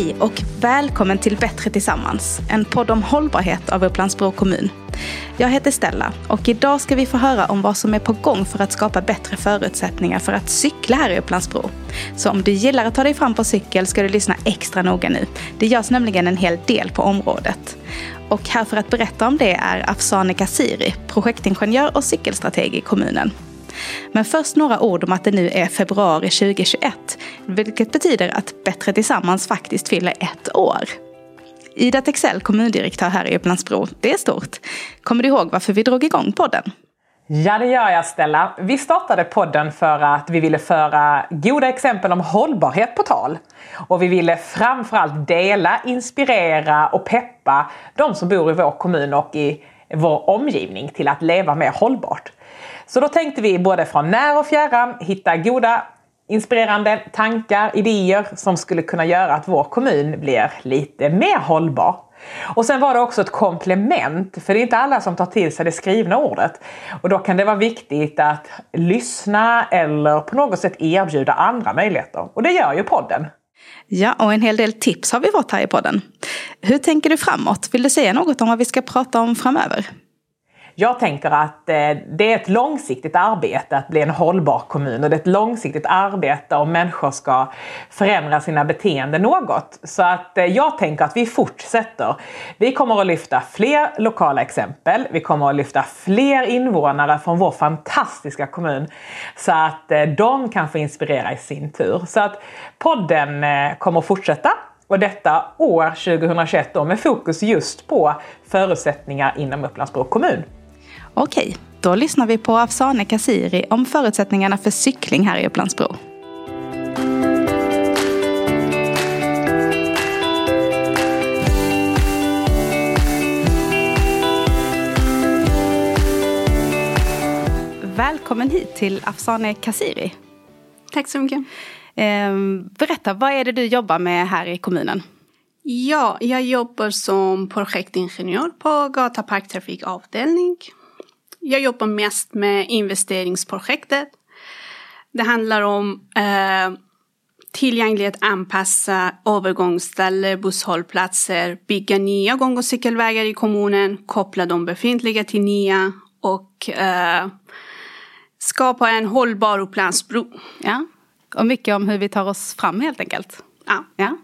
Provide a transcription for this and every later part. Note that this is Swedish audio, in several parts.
Hej och välkommen till Bättre Tillsammans, en podd om hållbarhet av Upplands-Bro kommun. Jag heter Stella och idag ska vi få höra om vad som är på gång för att skapa bättre förutsättningar för att cykla här i Upplands-Bro. Så om du gillar att ta dig fram på cykel ska du lyssna extra noga nu. Det görs nämligen en hel del på området. Och här för att berätta om det är Afsane Kasiri, projektingenjör och cykelstrateg i kommunen. Men först några ord om att det nu är februari 2021, vilket betyder att Bättre Tillsammans faktiskt fyller ett år. Ida Texell, kommundirektör här i Upplandsbro, det är stort. Kommer du ihåg varför vi drog igång podden? Ja, det gör jag Stella. Vi startade podden för att vi ville föra goda exempel om hållbarhet på tal. Och vi ville framförallt dela, inspirera och peppa de som bor i vår kommun och i vår omgivning till att leva mer hållbart. Så då tänkte vi både från när och fjärran hitta goda inspirerande tankar, idéer som skulle kunna göra att vår kommun blir lite mer hållbar. Och sen var det också ett komplement, för det är inte alla som tar till sig det skrivna ordet. Och då kan det vara viktigt att lyssna eller på något sätt erbjuda andra möjligheter. Och det gör ju podden. Ja, och en hel del tips har vi fått här i podden. Hur tänker du framåt? Vill du säga något om vad vi ska prata om framöver? Jag tänker att eh, det är ett långsiktigt arbete att bli en hållbar kommun och det är ett långsiktigt arbete om människor ska förändra sina beteenden något. Så att eh, jag tänker att vi fortsätter. Vi kommer att lyfta fler lokala exempel. Vi kommer att lyfta fler invånare från vår fantastiska kommun så att eh, de kan få inspirera i sin tur. Så att podden kommer att fortsätta och detta år 2021 då, med fokus just på förutsättningar inom Upplands-Bro kommun. Okej, då lyssnar vi på Afsane Kasiri om förutsättningarna för cykling här i Upplandsbro. Välkommen hit till Afsane Kasiri. Tack så mycket. Ehm, berätta, vad är det du jobbar med här i kommunen? Ja, jag jobbar som projektingenjör på Gata Parktrafik avdelning jag jobbar mest med investeringsprojektet. Det handlar om eh, tillgänglighet, anpassa övergångsställen, busshållplatser, bygga nya gång och cykelvägar i kommunen, koppla de befintliga till nya och eh, skapa en hållbar Upplandsbro. Ja, och mycket om hur vi tar oss fram helt enkelt. Ja. ja.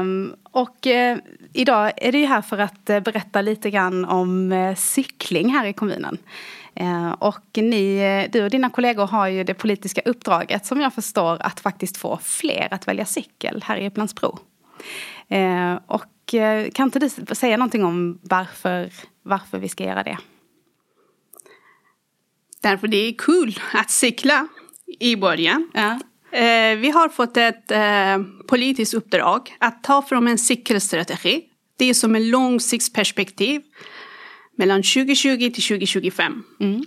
Um, och uh, idag är det ju här för att uh, berätta lite grann om uh, cykling här i kommunen. och ni, du och dina kollegor har ju det politiska uppdraget som jag förstår att faktiskt få fler att välja cykel här i Upplandsbro. och kan inte du säga någonting om varför, varför vi ska göra det? Därför det är kul att cykla i början. Ja. Eh, vi har fått ett eh, politiskt uppdrag att ta fram en cykelstrategi. Det är som ett långsiktsperspektiv mellan 2020 till 2025. Mm.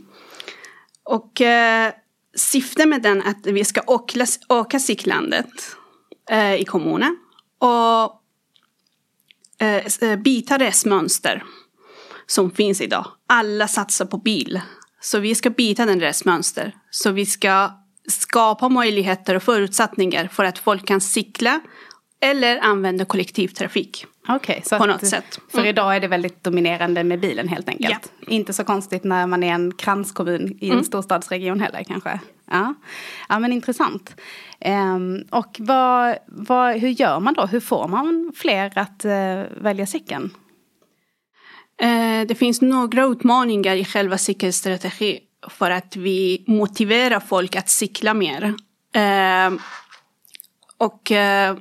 Och eh, syftet med den är att vi ska öka, öka cyklandet eh, i kommunen och eh, byta resmönster som finns idag. Alla satsar på bil. Så vi ska byta den resmönster. Så vi ska skapa möjligheter och förutsättningar för att folk kan cykla eller använda kollektivtrafik. Okej, okay, på något sätt. För mm. idag är det väldigt dominerande med bilen helt enkelt. Ja. Inte så konstigt när man är en kranskommun i en mm. storstadsregion heller kanske. Ja, ja men intressant. Um, och vad, vad, hur gör man då? Hur får man fler att uh, välja cykeln? Uh, det finns några utmaningar i själva cykelstrategin för att vi motiverar folk att cykla mer. Eh, och eh,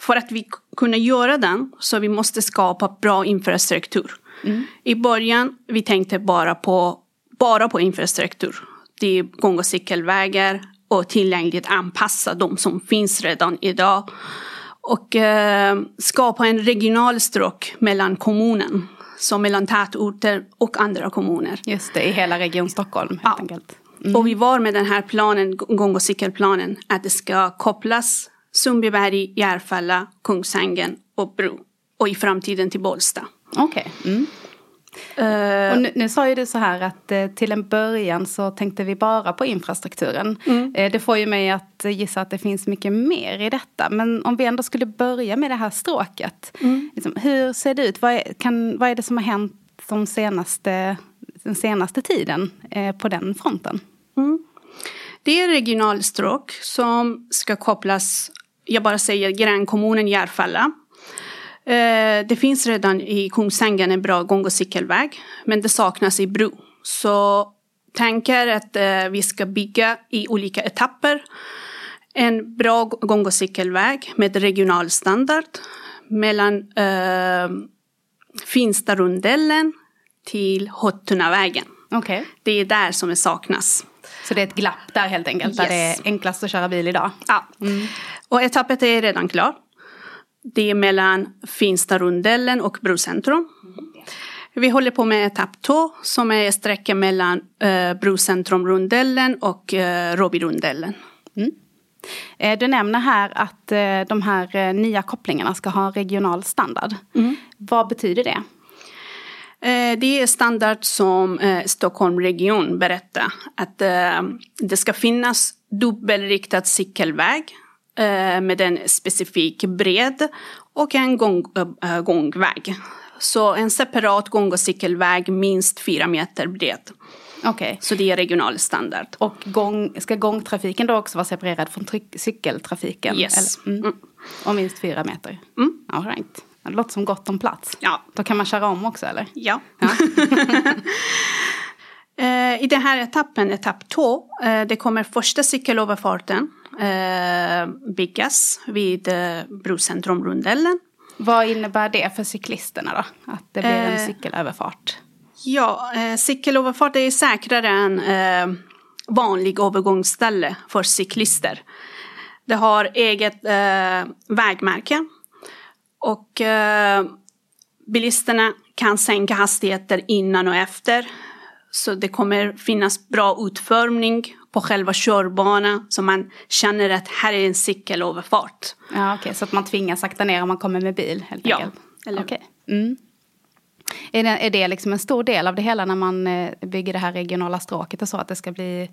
för att vi kunna göra den så vi måste skapa bra infrastruktur. Mm. I början vi tänkte bara på, bara på infrastruktur. Det är gång och cykelvägar och tillgängligt anpassa de som finns redan idag. Och eh, skapa en regional stråk mellan kommunen som mellan tätorter och andra kommuner. Just det, i hela Region Stockholm helt enkelt. Mm. Och vi var med den här planen, gång och cykelplanen, att det ska kopplas Sundbyberg, Järfälla, Kungsängen och Bro. Och i framtiden till Bålsta. Okej. Okay. Mm. Uh, och nu, nu, sa ju du så här att eh, till en början så tänkte vi bara på infrastrukturen. Mm. Eh, det får ju mig att gissa att det finns mycket mer i detta. Men om vi ändå skulle börja med det här stråket. Mm. Liksom, hur ser det ut? Vad är, kan, vad är det som har hänt de senaste, den senaste tiden eh, på den fronten? Mm. Det är regionalstråk som ska kopplas, jag bara säger grannkommunen Järfälla det finns redan i Kungsängen en bra gång och cykelväg, men det saknas i Bro. Så tänker att eh, vi ska bygga i olika etapper en bra gång och cykelväg med regional standard mellan eh, Finstarundellen till Hottunavägen. Okay. Det är där som det saknas. Så det är ett glapp där helt enkelt, yes. där det är enklast att köra bil idag? Ja. Mm. Och etappet är redan klar. Det är mellan Finstarundellen och Brocentrum. Vi håller på med etapp två som är sträckan mellan eh, Brocentrumrundellen och eh, Robirundellen. Mm. Eh, du nämner här att eh, de här eh, nya kopplingarna ska ha regional standard. Mm. Vad betyder det? Det är standard som Stockholm region berättar att det ska finnas dubbelriktad cykelväg med en specifik bredd och en gång, äh, gångväg. Så en separat gång och cykelväg minst fyra meter bred. Okay. Så det är regional standard. Och gång, ska gångtrafiken då också vara separerad från cykeltrafiken? Yes. Mm. Mm. Och minst fyra meter? Mm. All right. Det låter som gott om plats. Ja. Då kan man köra om också eller? Ja. ja. Eh, I den här etappen, etapp två, det kommer första cykelöverfarten eh, byggas vid eh, Brocentrumrundellen. Vad innebär det för cyklisterna då? Att det blir en eh, cykelöverfart? Ja, eh, cykelöverfart är säkrare än eh, vanlig övergångsställe för cyklister. Det har eget eh, vägmärke och eh, bilisterna kan sänka hastigheter innan och efter. Så det kommer finnas bra utformning på själva körbanan så man känner att här är en cykelöverfart. Ja, okay. så att man tvingas sakta ner om man kommer med bil helt ja, enkelt? Eller... Okay. Mm. Är det, är det liksom en stor del av det hela när man eh, bygger det här regionala stråket och så att det ska bli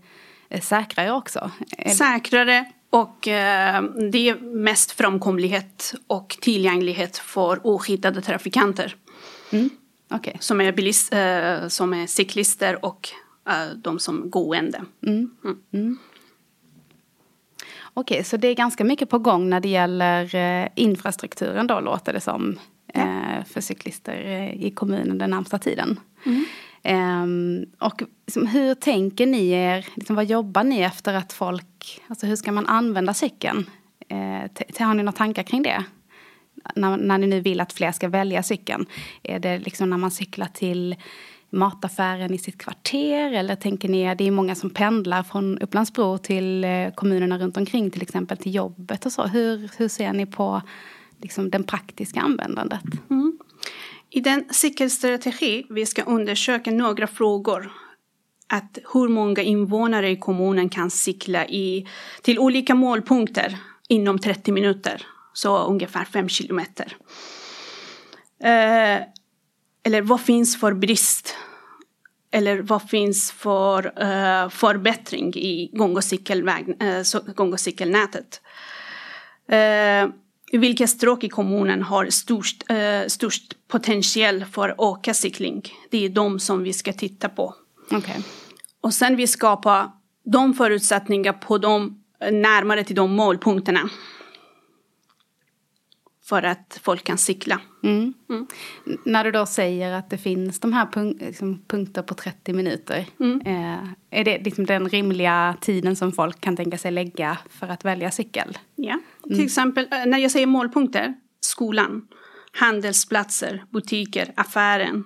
eh, säkrare också? Säkrare och eh, det är mest framkomlighet och tillgänglighet för oskyddade trafikanter. Mm. Okay. Som, är bilist, eh, som är cyklister och Eh, de som gående. Mm. Mm. Mm. Okej, okay, så det är ganska mycket på gång när det gäller eh, infrastrukturen då låter det som ja. eh, för cyklister i kommunen den närmsta tiden. Um, och liksom, hur tänker ni er, liksom, vad jobbar ni efter att folk, alltså hur ska man använda cykeln? Har ni några tankar kring det? När, när ni nu vill att fler ska välja cykeln. Är det liksom när man cyklar till mataffären i sitt kvarter? Eller tänker ni att det är många som pendlar från Upplandsbro till eh, kommunerna runt omkring, till exempel till jobbet och så. Hur, hur ser ni på liksom, den praktiska användandet? Mm. I den cykelstrategi vi ska undersöka några frågor. Att hur många invånare i kommunen kan cykla i, till olika målpunkter inom 30 minuter. Så ungefär 5 kilometer. Eh, eller vad finns för brist? Eller vad finns för uh, förbättring i gång och, cykelväg, uh, gång och cykelnätet? Uh, vilka stråk i kommunen har störst, uh, störst potential för åka cykling? Det är de som vi ska titta på. Okay. Och sen vi skapar de förutsättningar på de närmare till de målpunkterna för att folk kan cykla. Mm. Mm. När du då säger att det finns de här punk liksom punkter på 30 minuter. Mm. Eh, är det liksom den rimliga tiden som folk kan tänka sig lägga för att välja cykel? Ja, till mm. exempel eh, när jag säger målpunkter, skolan, handelsplatser, butiker, affären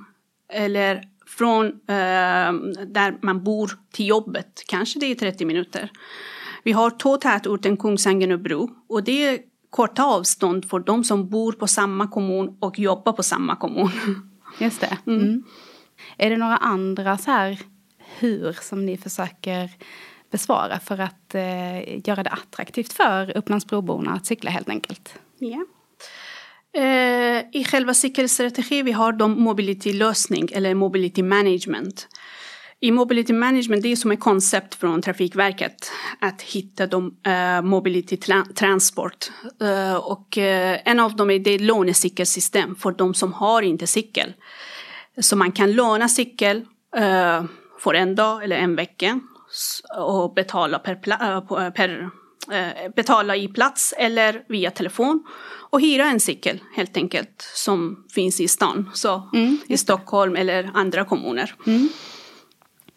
eller från eh, där man bor till jobbet, kanske det är 30 minuter. Vi har två tätorter, Kungsängen och Bro och det korta avstånd för de som bor på samma kommun och jobbar på samma kommun. Just det. Mm. Mm. Är det några andra så här hur som ni försöker besvara för att eh, göra det attraktivt för Upplandsbroborna att cykla helt enkelt? Ja. Eh, I själva cykelstrategin vi har de mobility-lösning eller mobility management. I mobility management, det är som ett koncept från Trafikverket att hitta de uh, mobility tra- transport. Uh, och uh, en av dem är det lånecykelsystem för de som har inte cykel. Så man kan låna cykel för en dag eller en vecka och betala per, per betala i plats eller via telefon och hyra en cykel helt enkelt som finns i stan, så mm, i Stockholm eller andra kommuner. Mm.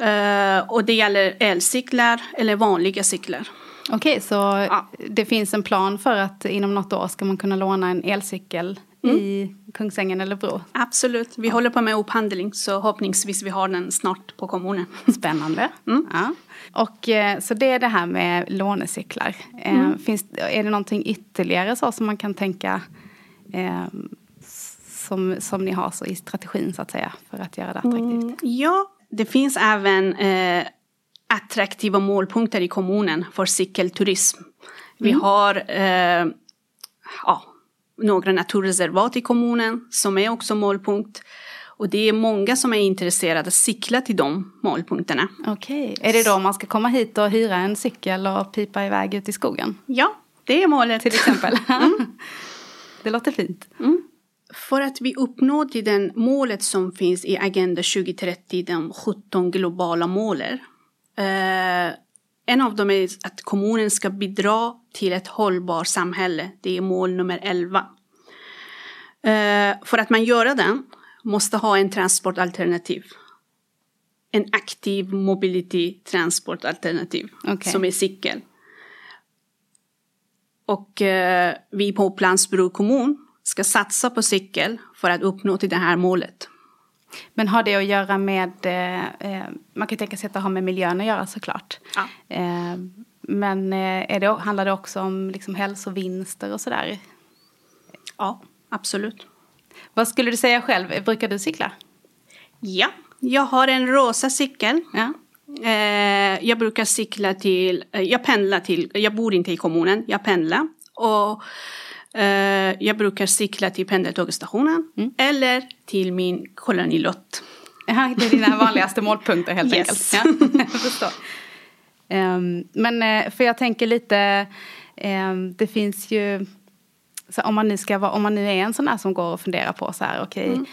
Uh, och det gäller elcyklar eller vanliga cyklar. Okej, okay, så ja. det finns en plan för att inom något år ska man kunna låna en elcykel mm. i Kungsängen eller Bro? Absolut, vi ja. håller på med upphandling så förhoppningsvis vi har den snart på kommunen. Spännande. Mm. Ja. Och eh, så det är det här med lånecyklar. Eh, mm. Finns, är det någonting ytterligare så som man kan tänka eh, som, som ni har så i strategin så att säga för att göra det attraktivt? Mm, ja, det finns även eh, attraktiva målpunkter i kommunen för cykelturism. Mm. Vi har eh, ja, några naturreservat i kommunen som är också målpunkt. Och det är många som är intresserade att cykla till de målpunkterna. Okej, okay. är det då man ska komma hit och hyra en cykel och pipa iväg ut i skogen? Ja, det är målet. Till exempel. mm. Det låter fint. Mm. För att vi uppnår till den målet som finns i Agenda 2030, de 17 globala målen. Eh, en av dem är att kommunen ska bidra till ett hållbart samhälle. Det är mål nummer 11. Eh, för att man gör det måste ha en transportalternativ. En aktiv mobility transportalternativ okay. som är cykel. Och eh, vi på Upplands-Bro kommun ska satsa på cykel för att uppnå till det här målet. Men har det att göra med, eh, eh, man kan tänka sig att det har med miljön att göra såklart. Ja. Eh, men eh, är det, handlar det också om liksom hälsovinster och sådär? Ja, absolut. Vad skulle du säga själv, brukar du cykla? Ja, jag har en rosa cykel. Ja. Eh, jag brukar cykla till, eh, jag pendlar till, jag bor inte i kommunen, jag pendlar. Och jag brukar cykla till pendeltågstationen mm. eller till min kolonilott. Ja, det är dina vanligaste målpunkter helt yes. enkelt. Ja, jag förstår. Um, men eh, för jag tänker lite, um, det finns ju, om man, nu ska vara, om man nu är en sån där som går och funderar på så här, okej, okay, mm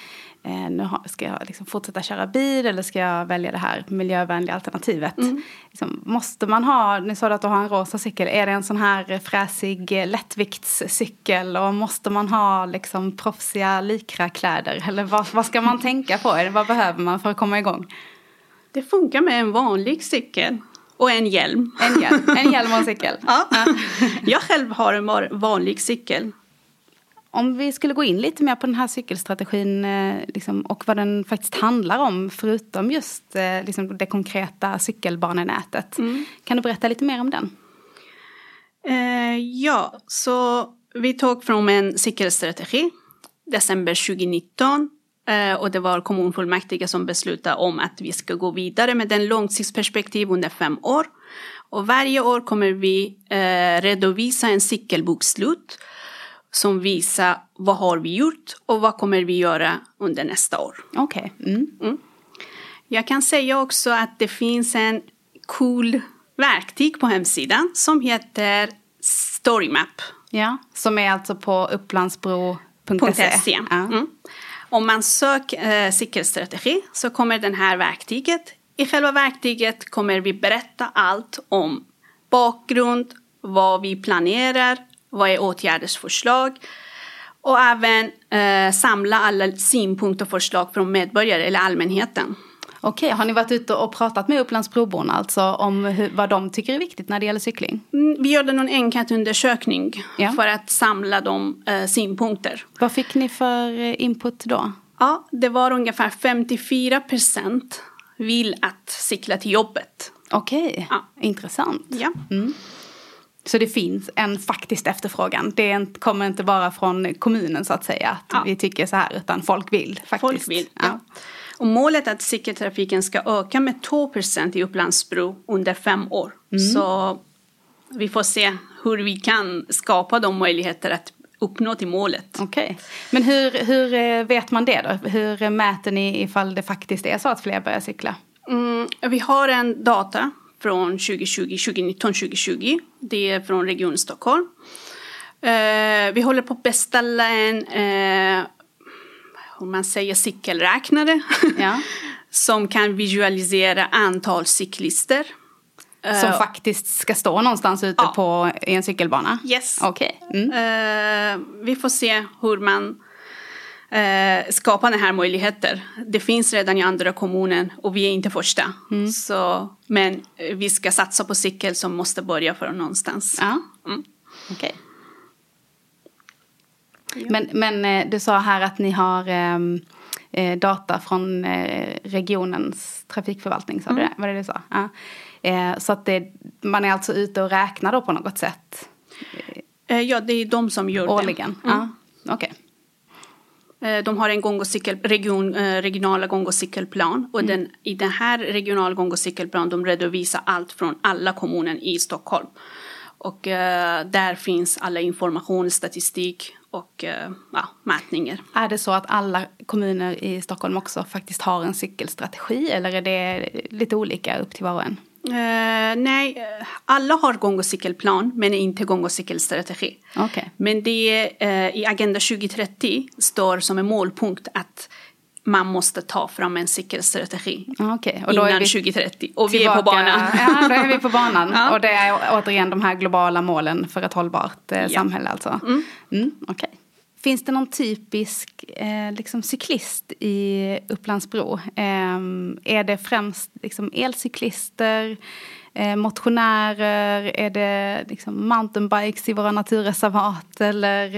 eh, nu ska jag liksom fortsätta köra bil eller ska jag välja det här miljövänliga alternativet? Mm. Liksom, måste man ha, nu sa du att du har en rosa cykel, är det en sån här fräsig lättviktscykel och måste man ha liksom proffsiga Lycra-kläder? Eller vad, vad ska man tänka på? Eller vad behöver man för att komma igång? Det funkar med en vanlig cykel. Och en hjälm. En hjälm, en hjälm och en cykel. ja. Jag själv har en vanlig cykel. Om vi skulle gå in lite mer på den här cykelstrategin eh, liksom, och vad den faktiskt handlar om förutom just eh, liksom, det konkreta cykelbanenätet. Mm. Kan du berätta lite mer om den? Eh, ja, så vi tog från en cykelstrategi december 2019 eh, och det var kommunfullmäktige som beslutade om att vi ska gå vidare med den långsiktsperspektiv under fem år. Och varje år kommer vi eh, redovisa en cykelbokslut som visar vad har vi gjort och vad kommer vi göra under nästa år. Okej. Okay. Mm. Mm. Jag kan säga också att det finns en cool verktyg på hemsidan som heter Storymap. Ja, som är alltså på upplandsbro.se. Ja. Mm. Om man söker eh, cykelstrategi så kommer den här verktyget. I själva verktyget kommer vi berätta allt om bakgrund, vad vi planerar, vad är åtgärdsförslag? Och även eh, samla alla synpunkter och förslag från medborgare eller allmänheten. Okej, har ni varit ute och pratat med Upplandsbroborna alltså om hur, vad de tycker är viktigt när det gäller cykling? Mm, vi gjorde någon enkätundersökning ja. för att samla de eh, synpunkter. Vad fick ni för eh, input då? Ja, det var ungefär 54 procent vill att cykla till jobbet. Okej, ja. intressant. Ja. Mm. Så det finns en faktisk efterfrågan. Det kommer inte bara från kommunen så att säga att ja. vi tycker så här utan folk vill faktiskt. Folk vill, ja. ja. Och målet är att cykeltrafiken ska öka med 2% i Upplandsbro under fem år. Mm. Så vi får se hur vi kan skapa de möjligheter att uppnå till målet. Okej. Okay. Men hur, hur eh, vet man det då? Hur mäter ni ifall det faktiskt är så att fler börjar cykla? Mm, vi har en data från 2020, 2019, 2020. Det är från Region Stockholm. Eh, vi håller på att beställa en, eh, hur man säger, cykelräknare. Ja. som kan visualisera antal cyklister. Som uh, faktiskt ska stå någonstans ute ja. på en cykelbana? Yes. Okay. Mm. Uh, vi får se hur man skapar den här möjligheten. Det finns redan i andra kommuner och vi är inte första. Mm. Så, men vi ska satsa på cykel som måste börja från någonstans. Ja. Mm. Okay. Ja. Men, men du sa här att ni har um, eh, data från eh, regionens trafikförvaltning. Sa mm. det, var det du sa? Ja. Eh, så att det, man är alltså ute och räknar då på något sätt? Eh, ja, det är de som gör Årligen? det. Mm. Ja, okay. Eh, de har en gång och cykel, region, eh, regionala gång och cykelplan. Och mm. den, i den här regionala gång och cykelplan de redovisar allt från alla kommuner i Stockholm. Och uh, där finns alla information, statistik och uh, ja, mätningar. Är det så att alla kommuner i Stockholm också faktiskt har en cykelstrategi eller är det lite olika upp till var och en? Uh, nej, alla har gång och cykelplan men inte gång och cykelstrategi. Okay. Men det uh, i Agenda 2030 står som en målpunkt att man måste ta fram en cykelstrategi okay. och då innan är vi 2030. Och vi är på banan. Ja, då är vi på banan. ja. Och det är återigen de här globala målen för ett hållbart eh, ja. samhälle alltså. Mm. Mm, okay. Finns det någon typisk eh, liksom cyklist i Upplandsbro? Eh, är det främst liksom elcyklister, eh, motionärer, är det liksom mountainbikes i våra naturreservat eller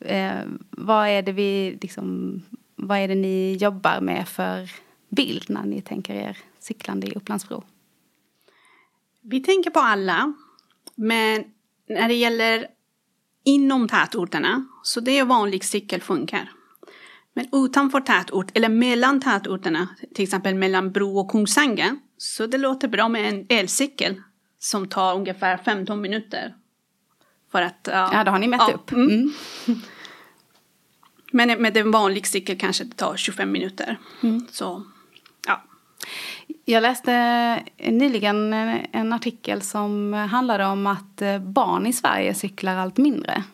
eh, vad är det vi liksom vad är det ni jobbar med för bild när ni tänker er cyklande i Upplandsbro? Vi tänker på alla, men när det gäller inom tätorterna så det är vanlig cykel funkar. Men utanför tätort eller mellan tätorterna, till exempel mellan Bro och Kungsängen, så det låter bra med en elcykel som tar ungefär 15 minuter. För att, ja, ja då har ni mätt ja, upp. Mm. Mm. Men med en vanlig cykel kanske det tar 25 minuter. Mm. Så. Jag läste nyligen en artikel som handlade om att barn i Sverige cyklar allt mindre.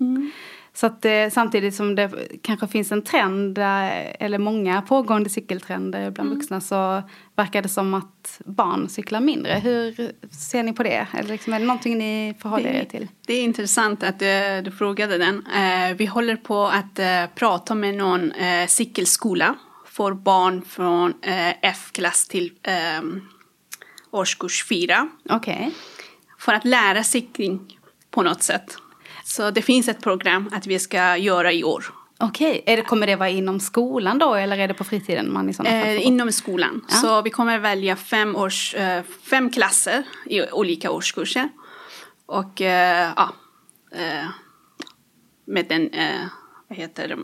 Mm. Så att det, samtidigt som det kanske finns en trend, eller många pågående cykeltrender bland mm. vuxna så verkar det som att barn cyklar mindre. Hur ser ni på det? Eller liksom, är det någonting ni förhåller er till? Det är intressant att du, du frågade den. Vi håller på att prata med någon cykelskola för barn från F-klass till um, årskurs 4. Okej. Okay. För att lära cykling på något sätt. Så det finns ett program att vi ska göra i år. Okej, okay. kommer det vara inom skolan då eller är det på fritiden man i sådana fall eh, Inom skolan. Ja. Så vi kommer välja fem, års, eh, fem klasser i olika årskurser. Och eh, ja, eh, med den, eh, vad heter det,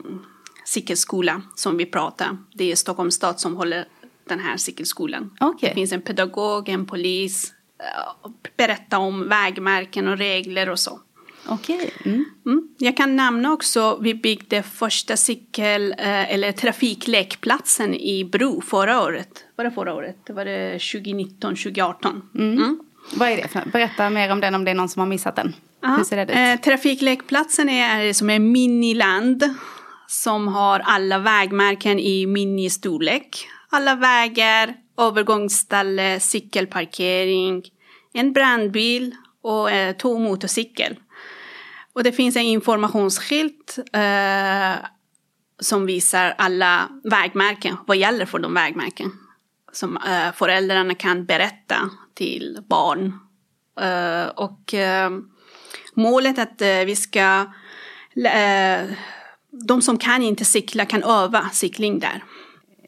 cykelskola som vi pratar. Det är Stockholms stad som håller den här cykelskolan. Okay. Det finns en pedagog, en polis, eh, berätta om vägmärken och regler och så. Okej. Mm. Mm. Jag kan nämna också, vi byggde första cykel eh, eller trafiklekplatsen i Bro förra året. Var det förra året? Det var det 2019, 2018. Mm. mm. Vad är det Berätta mer om den om det är någon som har missat den. Ja. Hur ser det ut? Eh, trafiklekplatsen är som en miniland som har alla vägmärken i ministorlek. Alla vägar, övergångsställe, cykelparkering, en brandbil och eh, två motorcykel. Och det finns en informationsskylt eh, som visar alla vägmärken, vad gäller för de vägmärken. Som eh, föräldrarna kan berätta till barn. Eh, och eh, målet är att eh, vi ska, eh, de som kan inte cykla kan öva cykling där.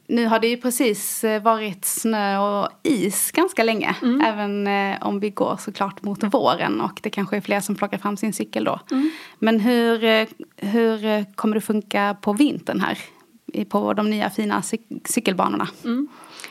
Nu har det ju precis eh, varit snö och is ganska länge. Mm. Även eh, om vi går såklart mot våren och det kanske är fler som plockar fram sin cykel då. Mm. Men hur, eh, hur kommer det funka på vintern här? På de nya fina cykelbanorna. Mm.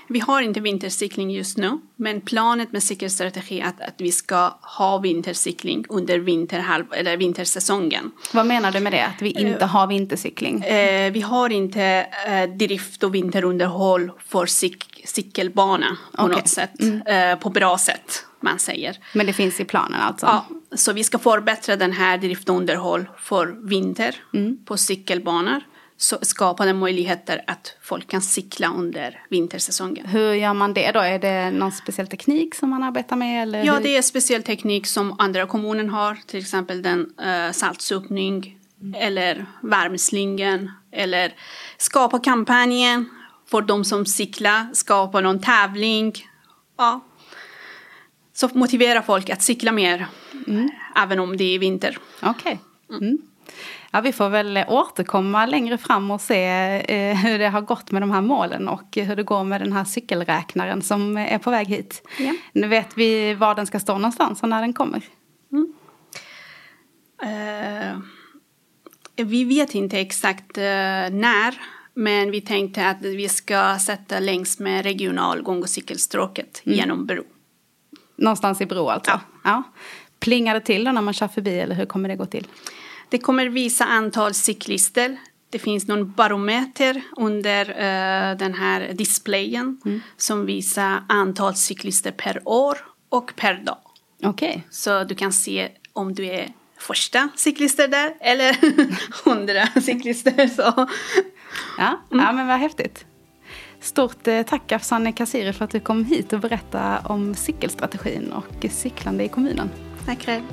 Vi har inte vintercykling just nu, men planet med cykelstrategi är att, att vi ska ha vintercykling under vinterhalv, eller vintersäsongen. Vad menar du med det, att vi inte har vintercykling? Eh, vi har inte eh, drift och vinterunderhåll för cyk cykelbana på okay. något sätt, mm. eh, på bra sätt man säger. Men det finns i planen alltså? Ja, så vi ska förbättra den här drift och underhåll för vinter mm. på cykelbanor så skapade möjligheter att folk kan cykla under vintersäsongen. Hur gör man det då? Är det någon speciell teknik som man arbetar med? Eller ja, det är speciell teknik som andra kommuner har, till exempel den uh, saltsopning mm. eller värmslingen eller skapa kampanjen för de som cyklar, skapa någon tävling. Ja. Så motivera folk att cykla mer, mm. även om det är vinter. Okej. Okay. Mm. Ja, vi får väl återkomma längre fram och se eh, hur det har gått med de här målen och hur det går med den här cykelräknaren som är på väg hit. Ja. Nu vet vi var den ska stå någonstans och när den kommer. Mm. Uh, vi vet inte exakt uh, när, men vi tänkte att vi ska sätta längs med regional gång och cykelstråket mm. genom Bro. Någonstans i Bro alltså? Ja. ja. Plingar det till då när man kör förbi eller hur kommer det gå till? Det kommer visa antal cyklister. Det finns någon barometer under uh, den här displayen mm. som visar antal cyklister per år och per dag. Okej. Okay. Så du kan se om du är första cyklister där eller hundra cyklister. Så. Ja, mm. ja, men vad häftigt. Stort eh, tack Afsane Kassiri för att du kom hit och berättade om cykelstrategin och cyklande i kommunen. Tack själv.